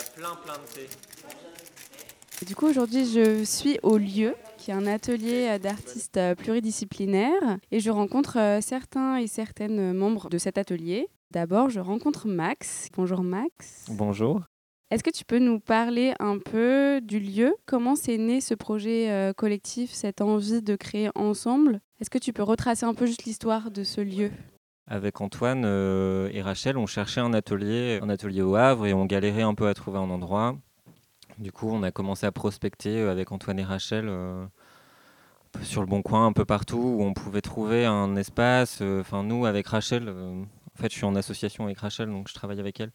a plein plein de thé. Du coup, aujourd'hui, je suis au lieu, qui est un atelier d'artistes pluridisciplinaires, et je rencontre euh, certains et certaines membres de cet atelier. D'abord, je rencontre Max. Bonjour Max. Bonjour. Est-ce que tu peux nous parler un peu du lieu? Comment s'est né ce projet euh, collectif, cette envie de créer ensemble? Est-ce que tu peux retracer un peu juste l'histoire de ce lieu? Avec Antoine euh, et Rachel, on cherchait un atelier, un atelier au Havre, et on galérait un peu à trouver un endroit. Du coup, on a commencé à prospecter euh, avec Antoine et Rachel euh, sur le bon coin, un peu partout où on pouvait trouver un espace. Enfin, nous, avec Rachel, en fait, je suis en association avec Rachel, donc je travaille avec elle.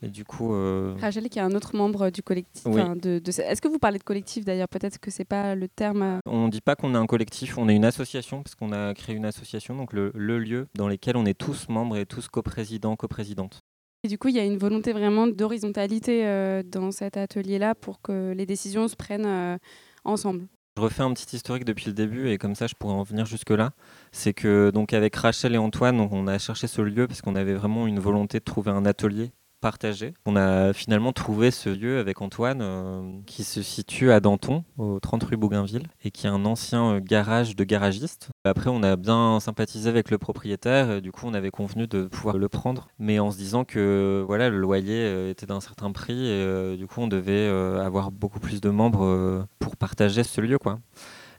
Et du coup. Rachel, qui est un autre membre du collectif. De, Est-ce que vous parlez de collectif d'ailleurs? Peut-être que c'est pas le terme. On ne dit pas qu'on est un collectif, on est une association, parce qu'on a créé une association, donc le, le lieu dans lequel on est tous membres et tous coprésidents, coprésidentes. Et du coup, il y a une volonté vraiment d'horizontalité euh, dans cet atelier-là pour que les décisions se prennent euh, ensemble. Je refais un petit historique depuis le début et comme ça je pourrais en venir jusque-là. C'est que donc avec Rachel et Antoine, on a cherché ce lieu parce qu'on avait vraiment une volonté de trouver un atelier partagé. On a finalement trouvé ce lieu avec Antoine euh, qui se situe à Danton, au 30 rue Bougainville, et qui est un ancien euh, garage de garagiste. Après, on a bien sympathisé avec le propriétaire, et du coup, on avait convenu de pouvoir le prendre, mais en se disant que voilà, le loyer euh, était d'un certain prix, et du coup, on devait avoir beaucoup plus de membres pour partager ce lieu. quoi.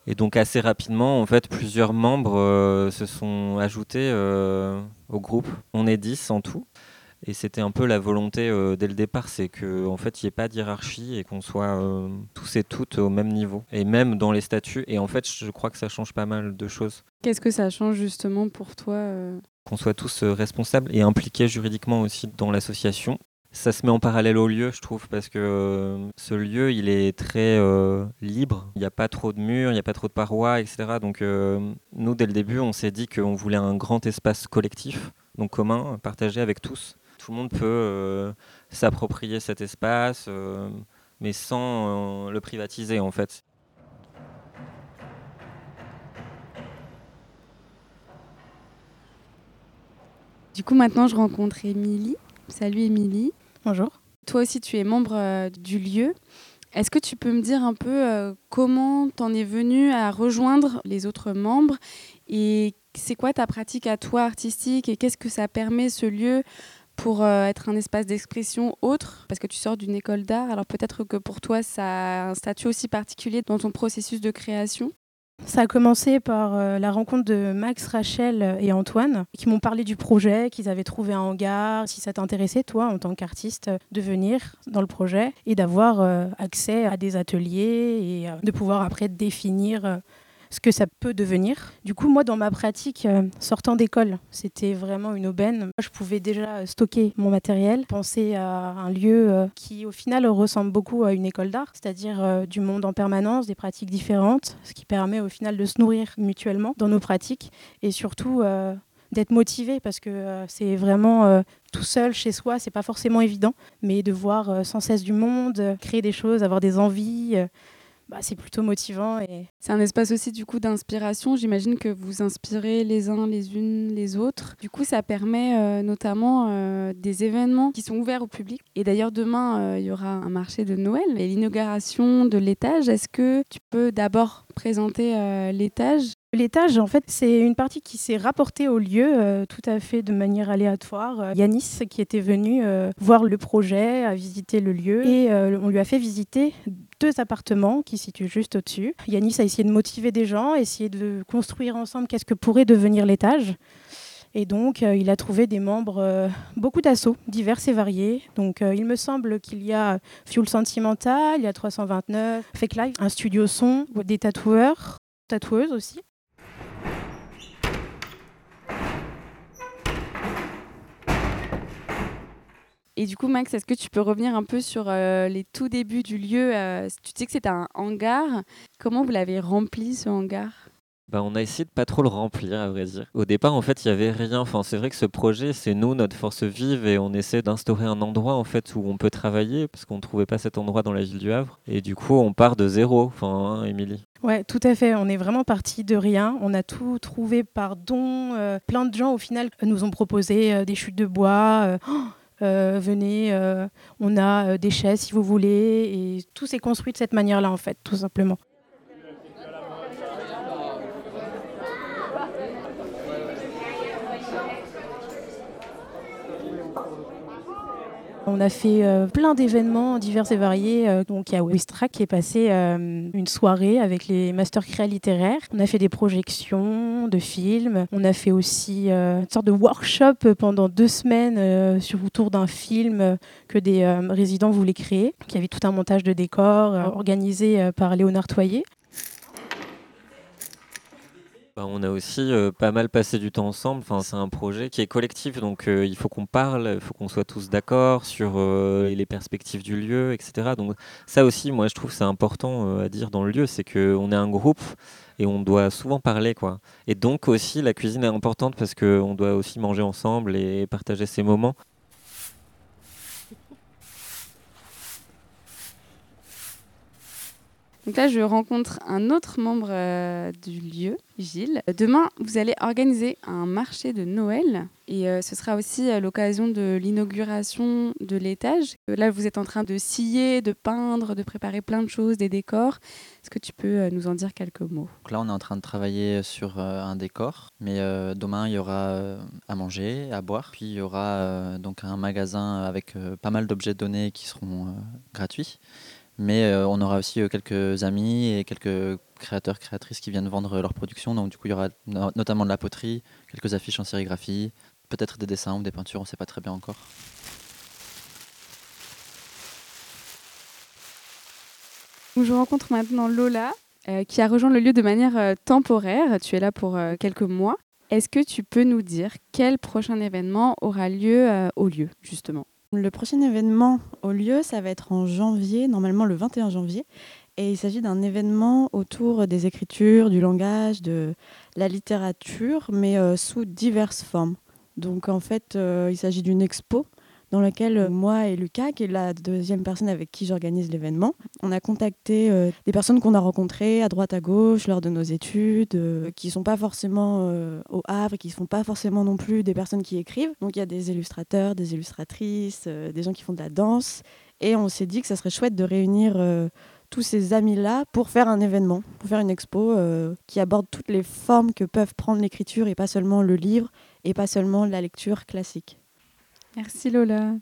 Et donc assez rapidement, en fait, plusieurs membres se sont ajoutés au groupe. On est 10 en tout. Et c'était un peu la volonté euh, dès le départ, c'est qu'en en fait, il n'y ait pas d'hierarchie et qu'on soit euh, tous et toutes au même niveau. Et même dans les statuts. Et en fait, je crois que ça change pas mal de choses. Qu'est-ce que ça change justement pour toi euh Qu'on soit tous responsables et impliqués juridiquement aussi dans l'association. Ça se met en parallèle au lieu, je trouve, parce que ce lieu, il est très libre. Il n'y a pas trop de murs, il n'y a pas trop de parois, etc. Donc, nous, dès le début, on s'est dit qu'on voulait un grand espace collectif, donc commun, partagé avec tous tout le monde peut euh, s'approprier cet espace, euh, mais sans euh, le privatiser en fait. Du coup, maintenant, je rencontre Émilie. Salut Émilie. Bonjour. Toi aussi, tu es membre du lieu. Est-ce que tu peux me dire un peu comment t'en es venu à rejoindre les autres membres et c'est quoi ta pratique à toi artistique et qu'est-ce que ça permet ce lieu pour euh, être un espace d'expression autre, parce que tu sors d'une école d'art, alors peut-être que pour toi, ça a un statut aussi particulier dans ton processus de création? Ça a commencé par euh, la rencontre de Max, Rachel et Antoine, qui m'ont parlé du projet, qu'ils avaient trouvé un hangar. Si ça t'intéressait, toi, en tant qu'artiste, de venir dans le projet et d'avoir euh, accès à des ateliers et de pouvoir après définir ce que ça peut devenir. Du coup, moi, dans ma pratique, euh, sortant d'école, c'était vraiment une aubaine. Je pouvais déjà stocker mon matériel, penser à un lieu euh, qui, au final, ressemble beaucoup à une école d'art, c'est-à-dire euh, du monde en permanence, des pratiques différentes, ce qui permet au final de se nourrir mutuellement dans nos pratiques et surtout d'être motivé parce que c'est vraiment tout seul chez soi, c'est pas forcément évident, mais de voir sans cesse du monde, créer des choses, avoir des envies bah, c'est plutôt motivant. Et... C'est un espace aussi du coup d'inspiration. J'imagine que vous inspirez les uns les unes les autres. Du coup, ça permet euh, notamment euh, des événements qui sont ouverts au public. Et d'ailleurs, demain, euh, il y aura un marché de Noël et l'inauguration de l'étage. Est-ce que tu peux d'abord présenter l'étage? L'étage, en fait, c'est une partie qui s'est rapportée au lieu tout à fait de manière aléatoire. Yanis, qui était venu voir le projet, a visité le lieu et on lui a fait visiter deux appartements qui se situent juste au-dessus. Yanis a essayé de motiver des gens, essayé de construire ensemble qu'est-ce que pourrait devenir l'étage. Et donc, euh, il a trouvé des membres, euh, beaucoup d'assauts, divers et variés. Donc, euh, il me semble qu'il y a Fuel Sentimental, il y a 329, Fake Live, un studio son, des tatoueurs, tatoueuses aussi. Et du coup, Max, est-ce que tu peux revenir un peu sur euh, les tout débuts du lieu euh, Tu dis que c'était un hangar. Comment vous l'avez rempli, ce hangar? Bah, on a essayé de pas trop le remplir, à vrai dire. Au départ, en fait, il y avait rien. Enfin, c'est vrai que ce projet, c'est nous, notre force vive, et on essaie d'instaurer un endroit en fait où on peut travailler, parce qu'on ne trouvait pas cet endroit dans la ville du Havre. Et du coup, on part de zéro. Enfin, hein, Émilie? Ouais, tout à fait. On est vraiment parti de rien. On a tout trouvé par don. Euh, plein de gens, au final, nous ont proposé des chutes de bois. Oh venez, on a des chaises si vous voulez, et tout s'est construit de cette manière-là en fait, tout simplement. On a fait euh, plein d'événements divers et variés. Euh, donc il y a Wistra qui est passé euh, une soirée avec les masters créa littéraires. On a fait des projections de films. On a fait aussi une sorte de workshop pendant deux semaines autour d'un film que des résidents voulaient créer. Il y avait tout un montage de décors organisé par Léonard Toyer. Bah, on a aussi euh, pas mal passé du temps ensemble. Enfin, c'est un projet qui est collectif, donc euh, il faut qu'on parle, il faut qu'on soit tous d'accord sur euh, les perspectives du lieu, etc. Donc ça aussi, moi, je trouve c'est important à dire dans le lieu, c'est qu'on est un groupe et on doit souvent parler, quoi. Et donc aussi, la cuisine est importante parce qu'on doit aussi manger ensemble et partager ces moments. Donc là, je rencontre un autre membre euh, du lieu, Gilles. Demain, vous allez organiser un marché de Noël et euh, ce sera aussi à l'occasion de l'inauguration de l'étage. Là, vous êtes en train de scier, de peindre, de préparer plein de choses, des décors. Est-ce que tu peux euh, nous en dire quelques mots? Là, on est en train de travailler sur un décor, mais demain, il y aura à manger, à boire. Puis il y aura donc un magasin avec pas mal d'objets donnés qui seront gratuits. Mais euh, on aura aussi euh, quelques amis et quelques créateurs, créatrices qui viennent vendre leur production. Donc du coup, il y aura notamment de la poterie, quelques affiches en sérigraphie, peut-être des dessins ou des peintures, on ne sait pas très bien encore. Je rencontre maintenant Lola, euh, qui a rejoint le lieu de manière temporaire. Tu es là pour quelques mois. Est-ce que tu peux nous dire quel prochain événement aura lieu au lieu, justement? Le prochain événement au lieu, ça va être en janvier, normalement le 21 janvier. Et il s'agit d'un événement autour des écritures, du langage, de la littérature, mais euh, sous diverses formes. Donc en fait, euh, il s'agit d'une expo dans laquelle euh, moi et Lucas, qui est la deuxième personne avec qui j'organise l'événement, on a contacté euh, des personnes qu'on a rencontrées à droite à gauche lors de nos études, euh, qui ne sont pas forcément au Havre, qui ne sont pas forcément non plus des personnes qui écrivent. Donc il y a des illustrateurs, des illustratrices, des gens qui font de la danse. Et on s'est dit que ça serait chouette de réunir tous ces amis-là pour faire un événement, pour faire une expo qui aborde toutes les formes que peuvent prendre l'écriture et pas seulement le livre et pas seulement la lecture classique. Merci Lola.